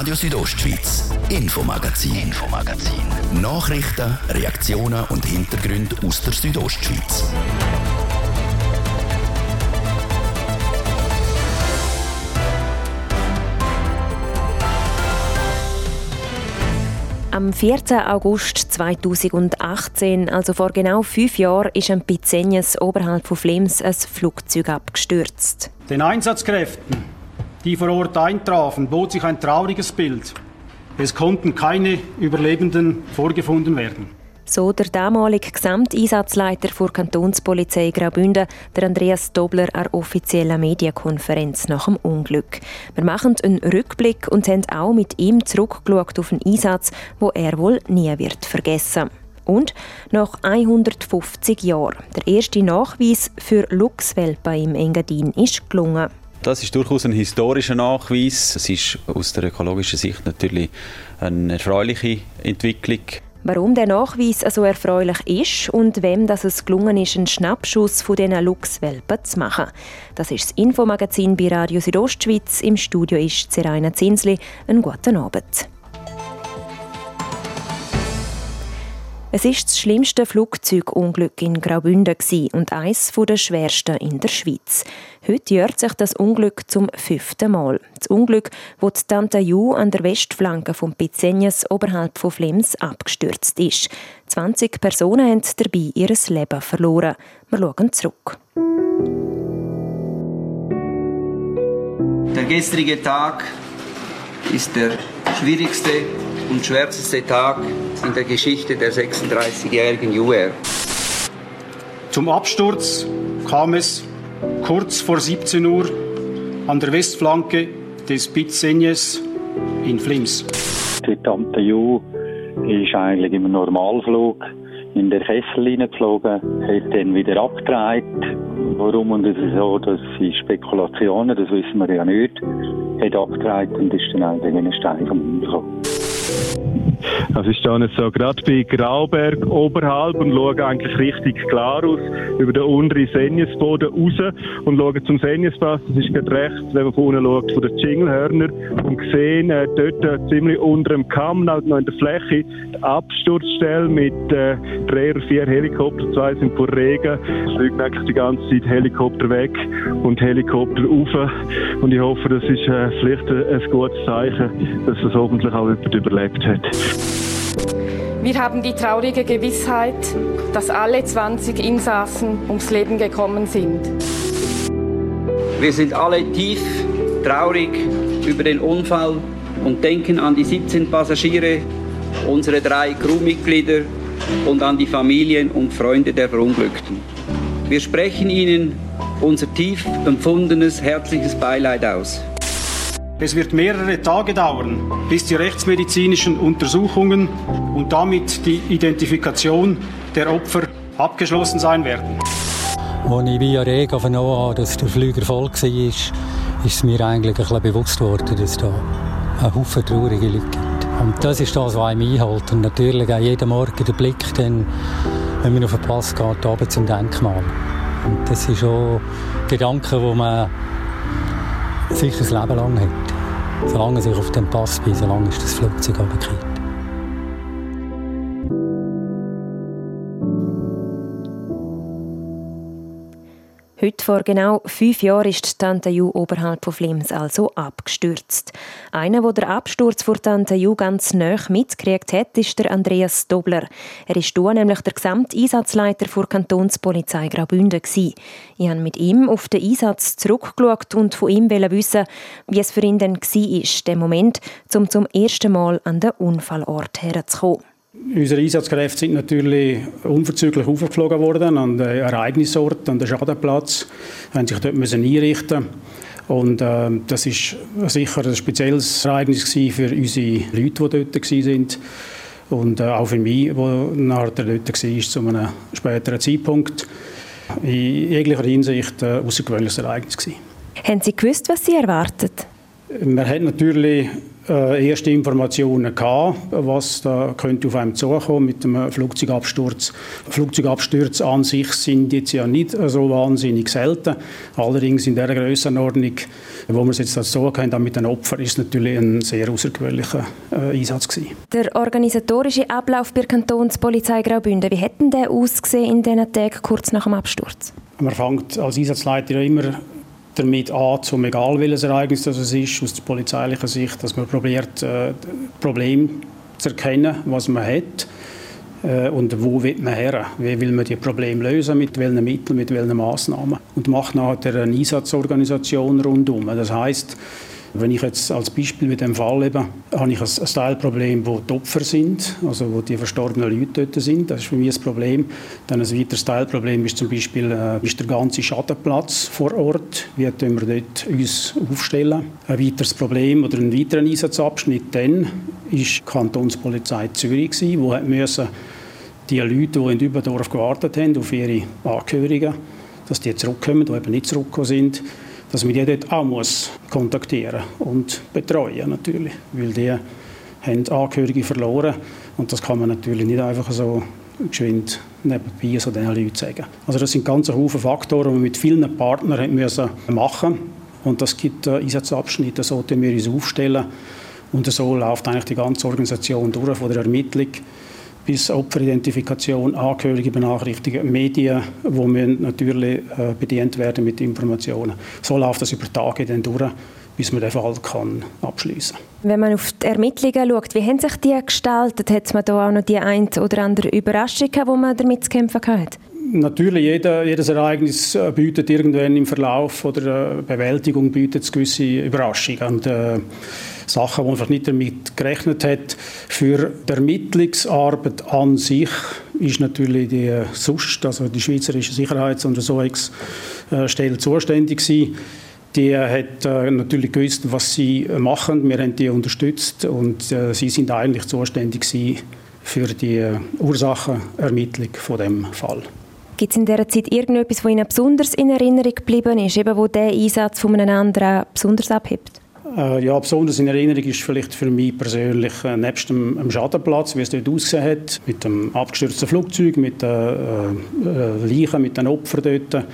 Radio Südostschweiz, Infomagazin, Infomagazin. Nachrichten, Reaktionen und Hintergründe aus der Südostschweiz. Am 14. August 2018, also vor genau fünf Jahren, ist am Pizenjes oberhalb von Flems ein Flugzeug abgestürzt. Den Einsatzkräften, die vor Ort eintrafen, bot sich ein trauriges Bild. Es konnten keine Überlebenden vorgefunden werden. So der damalige Gesamteinsatzleiter der Kantonspolizei Graubünden, der Andreas Dobler, an der offiziellen Medienkonferenz nach dem Unglück. Wir machen einen Rückblick und haben auch mit ihm zurückgeschaut auf einen Einsatz, wo er wohl nie wird vergessen. Und nach 150 Jahren der erste Nachweis für Luchswelpen im Engadin ist gelungen. Das ist durchaus ein historischer Nachweis. Es ist aus der ökologischen Sicht natürlich eine erfreuliche Entwicklung. Warum der Nachweis so erfreulich ist und wem das es gelungen ist, einen Schnappschuss von diesen Luchswelpen zu machen. Das ist das Infomagazin bei Radio Südostschweiz. Im Studio ist Seraina Zinsli. Einen guten Abend. Es ist das schlimmste Flugzeugunglück in Graubünden und eines der schwersten in der Schweiz. Heute jährt sich das Unglück zum fünften Mal. Das Unglück, wo die Tante Ju an der Westflanke von Pizenjes oberhalb von Flems abgestürzt ist. 20 Personen haben dabei ihr Leben verloren. Wir schauen zurück. Der gestrige Tag ist der schwierigste und schwärzeste Tag in der Geschichte der 36-jährigen UR. Zum Absturz kam es kurz vor 17 Uhr an der Westflanke des Pitsenjes in Flims. Die Tante Ju ist eigentlich im Normalflug in der Kessel hineingeflogen, hat dann wieder abgedreht. Warum und es ist so, dass sie Spekulationen, das wissen wir ja nicht, hat abgedreht und ist dann eigentlich in einen Stein vom Himmel gekommen. Also ich stehe jetzt so gerade bei Grauberg oberhalb und schaue eigentlich richtig klar aus über den unteren Senjesboden raus und schaue zum Senjespass. Das ist gerade rechts, wenn man von unten schaut, von den Jinglehörner und sehen äh, dort äh, ziemlich unter dem Kamm, noch in der Fläche, die Absturzstelle mit äh, drei oder vier Helikoptern. Zwei sind vor Regen. Es fliegen eigentlich die ganze Zeit Helikopter weg und Helikopter rauf. Und ich hoffe, das ist äh, vielleicht ein, ein gutes Zeichen, dass das hoffentlich auch jemand überlebt hat. Wir haben die traurige Gewissheit, dass alle 20 Insassen ums Leben gekommen sind. Wir sind alle tief traurig über den Unfall und denken an die 17 Passagiere, unsere drei Crewmitglieder und an die Familien und Freunde der Verunglückten. Wir sprechen Ihnen unser tief empfundenes herzliches Beileid aus. Es wird mehrere Tage dauern, bis die rechtsmedizinischen Untersuchungen und damit die Identifikation der Opfer abgeschlossen sein werden. Als ich via Rega vernommen habe, dass der Flüger voll war, ist es mir eigentlich ein bisschen bewusst geworden, dass da ein Haufen traurige Leute gibt. Und das ist das, was einem einholt. Und natürlich auch jeden Morgen der Blick, dann, wenn man auf den Pass geht, oben zum Denkmal. Und das sind schon Gedanken, die man sicher ein Leben lang hat. Solange ich auf dem Pass bin, solange ist das Flugzeug runtergefallen. Heute vor genau fünf Jahren ist Tante Ju oberhalb von Flims also abgestürzt. Einer, der den Absturz vor Tante Ju ganz nah mitgekriegt hat, ist der Andreas Dobler. Er ist hier nämlich der Gesamteinsatzleiter der Kantonspolizei Graubünden. Ich habe mit ihm auf den Einsatz zurückgeschaut und von ihm wissen, wie es für ihn dann war, der Moment, um zum ersten Mal an den Unfallort herzukommen. Unsere Einsatzkräfte sind natürlich unverzüglich aufgeflogen worden an den Ereignisort, an den Schadenplatz, haben sich dort müssen einrichten und äh, das ist sicher ein spezielles Ereignis für unsere Leute, die dort waren und äh, auch für mich, der nachher dort war, zu einem späteren Zeitpunkt. In jeglicher Hinsicht ein außergewöhnliches Ereignis gewesen. Haben Sie gewusst, was Sie erwartet? Man hat natürlich äh, erste Informationen gehabt, was da könnte auf einem zukommen mit dem Flugzeugabsturz. Flugzeugabstürze an sich sind jetzt ja nicht so wahnsinnig selten. Allerdings in dieser Größenordnung Wo wir es jetzt so haben, mit den Opfern, ist natürlich ein sehr außergewöhnlicher äh, Einsatz gewesen. Der organisatorische Ablauf bei der Kantonspolizei Graubünden, wie hätte der ausgesehen in diesen Tagen kurz nach dem Absturz? Man fängt als Einsatzleiter ja immer damit an, zum egal welches Ereignis das ist, aus der polizeilichen Sicht, dass man probiert, äh, Problem zu erkennen, was man hat äh, und wo will man her? Wie will man die Probleme lösen, mit welchen Mitteln, mit welchen Maßnahmen? Und macht nachher eine Einsatzorganisation rundum. Das heißt, wenn ich jetzt als Beispiel mit dem Fall eben, habe ich ein, Teilproblem, wo die Opfer sind, also wo die verstorbenen Leute dort sind. Das ist für mich ein Problem. Dann ein weiteres Teilproblem ist zum Beispiel äh, ist der ganze Schadenplatz vor Ort. Wie können wir dort uns aufstellen? Ein weiteres Problem oder ein weiterer Einsatzabschnitt dann ist die Kantonspolizei Zürich gewesen, wo müssen die Leute, die in Überdorf gewartet haben auf ihre Angehörigen, dass die zurückkommen, die eben nicht zurückgekommen sind, dass man die dort auch muss kontaktieren und betreuen natürlich, weil die haben Angehörige verloren und das kann man natürlich nicht einfach so geschwind nebenbei so diesen Leuten sagen. Also das sind ganz Haufen Faktoren, die man mit vielen Partnern müssen machen und das gibt Einsatzabschnitte, so wir uns aufstellen und so läuft eigentlich die ganze Organisation durch, von der Ermittlung bis Opferidentifikation, Angehörige benachrichtigen, Medien, wo müssen natürlich äh, bedient werden mit Informationen. So läuft das über Tage dann durch, bis man den Fall kann abschließen Wenn man auf die Ermittlungen schaut, wie haben sich die gestaltet? Hat man da auch noch die ein oder andere Überraschung, wo man damit zu kämpfen hat? Natürlich, jeder, jedes Ereignis äh, bietet irgendwann im Verlauf oder äh, Bewältigung bietet gewisse Überraschungen. Und, äh, Sachen, wo man nicht damit gerechnet hat. Für die Ermittlungsarbeit an sich ist natürlich die SUST, also die Schweizerische Sicherheits- und Untersuchungsstelle, zuständig gewesen. Die hat äh, natürlich gewusst, was sie machen. Wir haben die unterstützt und äh, sie sind eigentlich zuständig für die Ursachenermittlung von dem Fall. Gibt es in dieser Zeit irgendetwas, was Ihnen besonders in Erinnerung geblieben ist, eben wo der Einsatz von einem anderen besonders abhebt? Äh, ja, besonders in Erinnerung ist vielleicht für mich persönlich, äh, nebst dem, dem Schadenplatz, wie es dort ausgesehen hat, mit dem abgestürzten Flugzeug, mit den äh, äh, Leichen, mit den Opfern dort,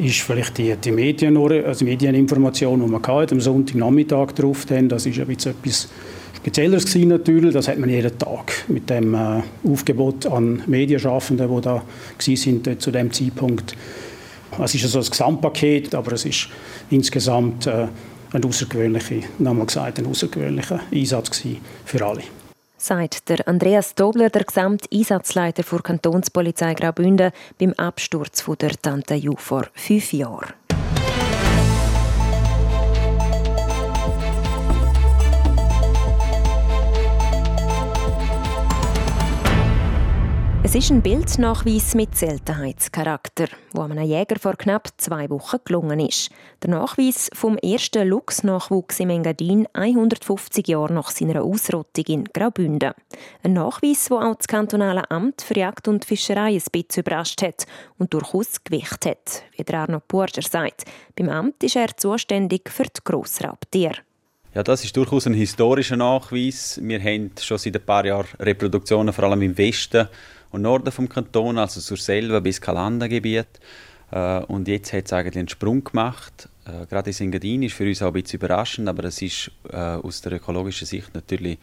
ist vielleicht die, die Medien, also Medieninformation, die man am Sonntagnachmittag drauf, dann, das ist ein bisschen etwas Spezielleres gewesen natürlich, das hat man jeden Tag mit dem äh, Aufgebot an Medienschaffenden, die da sind zu dem Zeitpunkt. Es ist also ein Gesamtpaket, aber es ist insgesamt äh, ein außergewöhnlicher, nochmal gesagt, ein außergewöhnlicher Einsatz für alle. Sagt der Andreas Dobler, der Gesamteinsatzleiter der Kantonspolizei Graubünden beim Absturz von der Tante Ju vor fünf Jahren. Es ist ein Bildnachweis mit Seltenheitscharakter, wo einem Jäger vor knapp zwei Wochen gelungen ist. Der Nachweis vom ersten Luchsnachwuchs im Engadin 150 Jahre nach seiner Ausrottung in Graubünden. Ein Nachweis, wo auch das kantonale Amt für Jagd und Fischerei ein bisschen überrascht hat und durchaus Gewicht hat, wie der Arno Burger sagt. Beim Amt ist er zuständig für die Grossraubtiere. Ja, das ist durchaus ein historischer Nachweis. Wir haben schon seit ein paar Jahren Reproduktionen, vor allem im Westen und Norden vom Kanton, also zur Selva bis Kalandengebiet. Äh, und jetzt hat es eigentlich einen Sprung gemacht. Äh, gerade in Singadin ist für uns auch ein bisschen überraschend, aber es ist äh, aus der ökologischen Sicht natürlich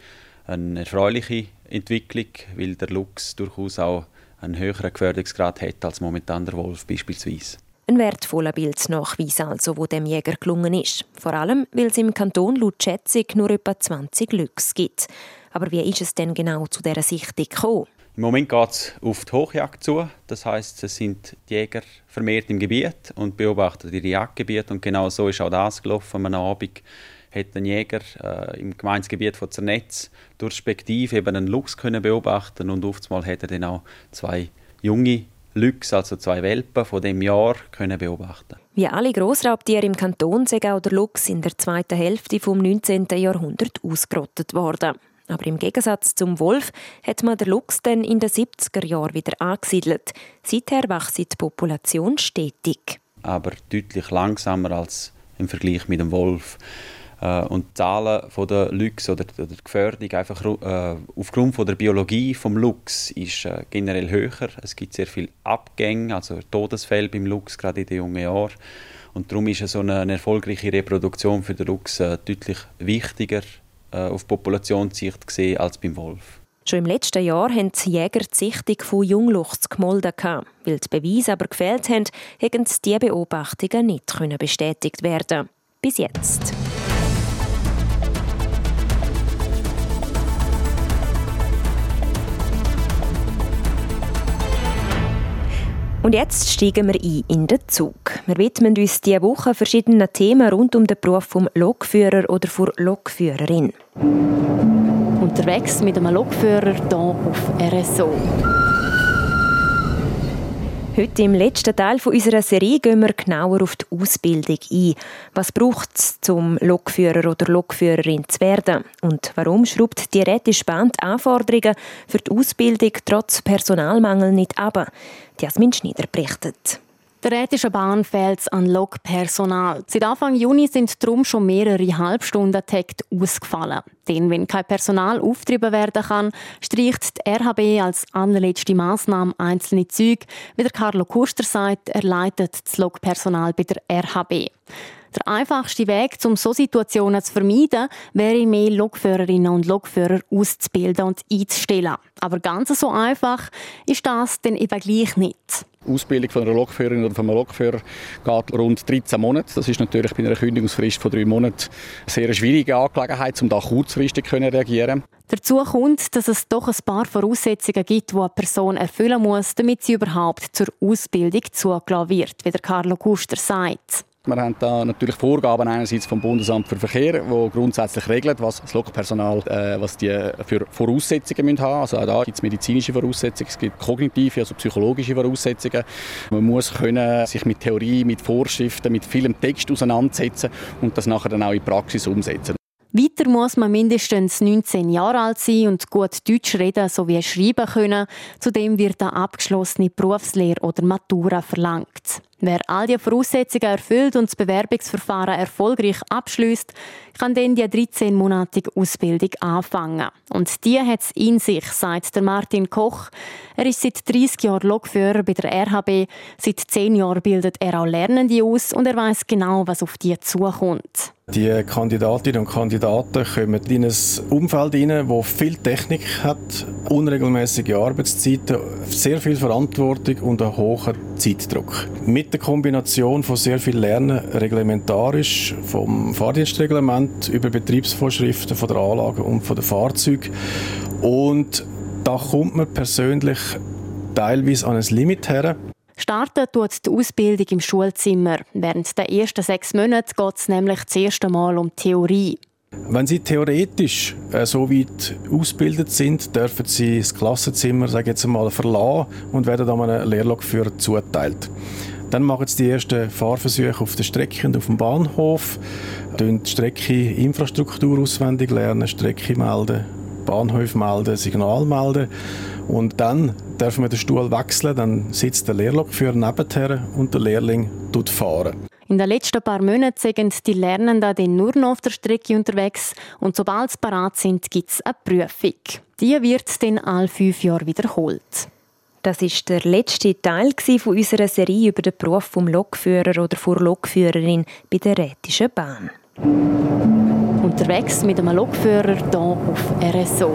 eine erfreuliche Entwicklung, weil der Luchs durchaus auch einen höheren Gefährdungsgrad hat als momentan der Wolf beispielsweise. Ein wertvoller Bildnachweis also, wo dem Jäger gelungen ist. Vor allem, weil es im Kanton laut Schätzung nur etwa 20 Lüchse gibt. Aber wie ist es denn genau zu dieser Sichtung gekommen? Im Moment geht es auf die Hochjagd zu. Das heißt, es sind die Jäger vermehrt im Gebiet und beobachten ihre Jagdgebiete. Und genau so ist auch das gelaufen. Am Abend hat ein Jäger äh, im Gemeindegebiet von Zernetz durch Spektiv eben einen Luchs können beobachten und oftmals hat er dann auch zwei junge Lüchse, also zwei Welpen von dem Jahr, können beobachten. Wie alle Grossraubtiere im Kanton sind auch der Luchs in der zweiten Hälfte des 19. Jahrhunderts ausgerottet worden. Aber im Gegensatz zum Wolf hat man den Luchs dann in den 70er Jahren wieder angesiedelt. Seither wächst die Population stetig. Aber deutlich langsamer als im Vergleich mit dem Wolf. Äh, und die Zahlen der Luchs oder der Gefährdung einfach äh, aufgrund von der Biologie des Luchs ist äh, generell höher. Es gibt sehr viele Abgänge, also Todesfälle beim Luchs, gerade in den jungen Jahren. Und darum ist so eine, erfolgreiche Reproduktion für den Luchs deutlich wichtiger auf Populationssicht gesehen als beim Wolf. Schon im letzten Jahr haben die Jäger die Sichtung von Jungluchs gemolden. Weil die Beweise aber gefehlt haben, konnten diese Beobachtungen nicht bestätigt werden. Bis jetzt. Und jetzt steigen wir ein in den Zug. Wir widmen uns diese Woche verschiedenen Themen rund um den Beruf vom Lokführer oder vor Lokführerin. Unterwegs mit einem Lokführer hier auf RSO. Heute im letzten Teil unserer Serie gehen wir genauer auf die Ausbildung ein. Was braucht es, um Lokführer oder Lokführerin zu werden? Und warum schraubt die Rätische Band Anforderungen für die Ausbildung trotz Personalmangel nicht ab? Jasmin Schneider berichtet. Der Rätischen Bahn fehlt es an Lokpersonal. Seit Anfang Juni sind darum schon mehrere Halbstunden Takt ausgefallen. Denn wenn kein Personal auftrieben werden kann, streicht die RHB als allerletzte Massnahme einzelne Züge. Wie der Carlo Kuster sagt, er leitet das Lokpersonal bei der RHB. Der einfachste Weg, um so Situationen zu vermeiden, wäre mehr Lokführerinnen und Lokführer auszubilden und einzustellen. Aber ganz so einfach ist das dann eben gleich nicht. Die Ausbildung von einer Lokführerin oder von Lokführer geht rund 13 Monate. Das ist natürlich bei einer Kündigungsfrist von drei Monaten eine sehr schwierige Angelegenheit, um da kurzfristig zu reagieren Dazu kommt, dass es doch ein paar Voraussetzungen gibt, die eine Person erfüllen muss, damit sie überhaupt zur Ausbildung zugelassen wird, wie der Carlo Kuster sagt. Wir haben da natürlich Vorgaben einerseits vom Bundesamt für Verkehr, wo grundsätzlich regelt, was das Lokpersonal, äh, was die für Voraussetzungen müssen haben. Also auch da gibt es medizinische Voraussetzungen, es gibt kognitive, also psychologische Voraussetzungen. Man muss können sich mit Theorie, mit Vorschriften, mit vielem Text auseinandersetzen und das nachher dann auch in Praxis umsetzen. Weiter muss man mindestens 19 Jahre alt sein und gut Deutsch reden sowie schreiben können. Zudem wird eine abgeschlossene Berufslehre oder Matura verlangt. Wer all diese Voraussetzungen erfüllt und das Bewerbungsverfahren erfolgreich abschließt, kann dann die 13-monatige Ausbildung anfangen. Und die hat es in sich, sagt der Martin Koch. Er ist seit 30 Jahren Lokführer bei der RHB. Seit 10 Jahren bildet er auch Lernende aus und er weiß genau, was auf die zukommt. Die Kandidatinnen und Kandidaten kommen in ein Umfeld hinein, das viel Technik hat, unregelmäßige Arbeitszeiten, sehr viel Verantwortung und einen hohen Zeitdruck. Mit der Kombination von sehr viel Lernen, reglementarisch, vom Fahrdienstreglement über Betriebsvorschriften von der Anlage und von den Fahrzeugen. Und da kommt man persönlich teilweise an ein Limit her. Starten tut die Ausbildung im Schulzimmer. Während der ersten sechs Monate geht es nämlich das erste Mal um Theorie. Wenn Sie theoretisch äh, so weit ausgebildet sind, dürfen Sie das Klassenzimmer sage jetzt mal, verlassen und werden dann einem Lehrlokführer zuteilt. Dann machen Sie die ersten Fahrversuche auf der Strecke und auf dem Bahnhof, die Strecke Infrastruktur auswendig lernen, Strecke melden, Bahnhof melden, Signal melden und dann dürfen wir den Stuhl wechseln, dann sitzt der Lehrlokführer nebenher und der Lehrling tut fahren. In den letzten paar Monaten sind die Lernenden dann nur noch auf der Strecke unterwegs und sobald sie parat sind, gibt es eine Prüfung. Die wird dann alle fünf Jahre wiederholt. Das ist der letzte Teil von unserer Serie über den Beruf vom Lokführer oder vor Lokführerin bei der Rätischen Bahn. Unterwegs mit einem Lokführer hier auf RSO.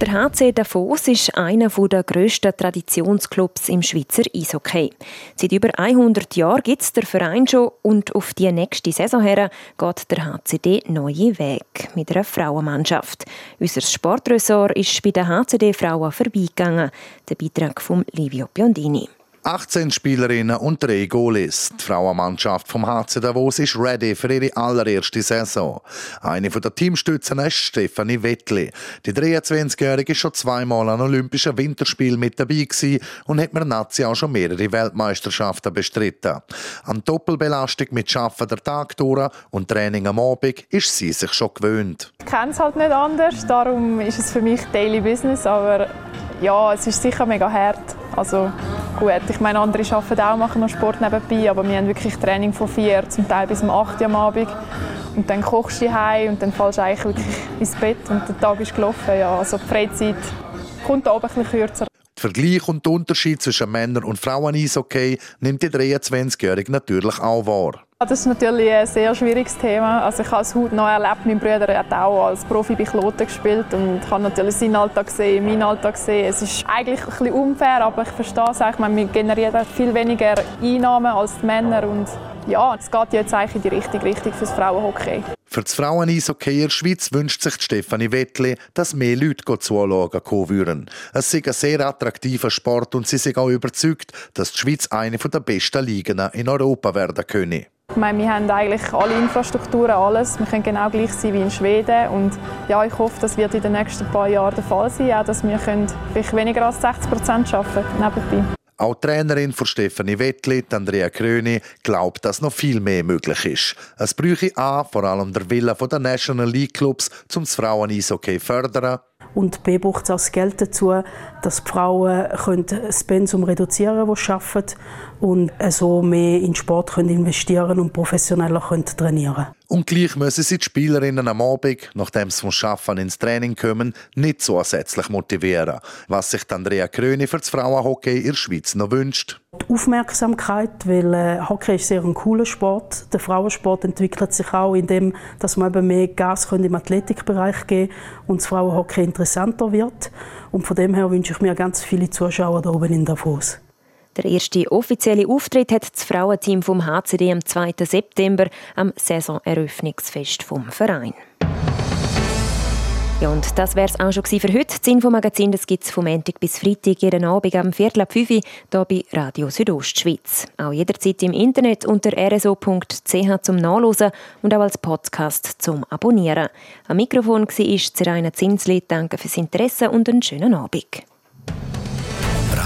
Der HC Davos ist einer der grössten Traditionsclubs im Schweizer Eishockey. Seit über 100 Jahren gibt es den Verein schon und auf die nächste Saison her geht der HCD neue Weg mit einer Frauenmannschaft. Unser Sportressort ist bei den HCD-Frauen vorbeigegangen. Der Beitrag von Livio Biondini. 18 Spielerinnen und drei Goalies. Die Frauenmannschaft vom HC Davos ist ready für ihre allererste Saison. Eine der Teamstützen ist Stefanie Wettli. Die 23-Jährige ist schon zweimal an Olympischen Winterspielen mit dabei und hat mit Nazi auch schon mehrere Weltmeisterschaften bestritten. An Doppelbelastung mit Schaffen der Tag durch und Training am Abend ist sie sich schon gewöhnt. Ich kenne es halt nicht anders, darum ist es für mich Daily Business, aber ja, es ist sicher mega hart. Also gut, ich meine, andere arbeiten auch, machen noch Sport nebenbei, aber wir haben wirklich Training von vier, zum Teil bis um 8 Uhr am Abend. Und dann kochst du heim und dann fällst du eigentlich wirklich ins Bett und der Tag ist gelaufen. Ja, also die Freizeit kommt da oben ein bisschen kürzer. Vergleich und der Unterschied zwischen Männern und Frauen Eishockey nimmt die 23-Jährige natürlich auch wahr. Das ist natürlich ein sehr schwieriges Thema. Also ich habe es heute noch erlebt. Mein Bruder hat auch als Profi bei Kloten gespielt und ich habe natürlich seinen Alltag gesehen, meinen Alltag gesehen. Es ist eigentlich ein bisschen unfair, aber ich verstehe es auch. wir generieren viel weniger Einnahmen als die Männer und ja, es geht jetzt eigentlich in die richtige Richtung für das Frauenhockey. Für das Frauen-Eishockey in der Schweiz wünscht sich Stefanie Wettli, dass mehr Leute zuschauen kommen würden. Es ist ein sehr attraktiver Sport und sie sind auch überzeugt, dass die Schweiz eine der besten Ligen in Europa werden könne. Ich meine, wir haben eigentlich alle Infrastrukturen, alles. Wir können genau gleich sein wie in Schweden. Und ja, ich hoffe, das wird in den nächsten paar Jahren der Fall sein, auch dass wir vielleicht weniger als 60 Prozent arbeiten nebenbei. Auch die Trainerin von Stefanie Wettli, Andrea Kröni, glaubt, dass noch viel mehr möglich ist. Es bräuchte A, vor allem der Wille der National League Clubs, um das Frauen-Eishockey zu fördern. Und B braucht es auch das Geld dazu, dass die Frauen das Pensum reduzieren können, das sie arbeiten und so mehr in Sport können investieren und professioneller können trainieren Und gleich müssen sie die Spielerinnen am Abend, nachdem sie vom Schaffen ins Training kommen, nicht zusätzlich motivieren, was sich Andrea Kröni für das Frauenhockey in der Schweiz noch wünscht. Die Aufmerksamkeit, weil äh, Hockey ist sehr ein cooler Sport. Der Frauensport entwickelt sich auch, indem dass man eben mehr Gas im Athletikbereich geben und das Frauenhockey interessanter wird. Und von dem her wünsche ich mir ganz viele Zuschauer da oben in Davos. Der erste offizielle Auftritt hat das Frauenteam vom HCD am 2. September am Saisoneröffnungsfest vom Verein. Ja, und das wäre es auch schon für heute. Das Infomagazin gibt es vom Montag bis Freitag jeden Abend am Viertel ab 5 Uhr hier bei Radio Südostschweiz. Auch jederzeit im Internet unter rso.ch zum Nachlesen und auch als Podcast zum Abonnieren. Am Mikrofon war Zeraina Zinsli. Danke fürs Interesse und einen schönen Abend.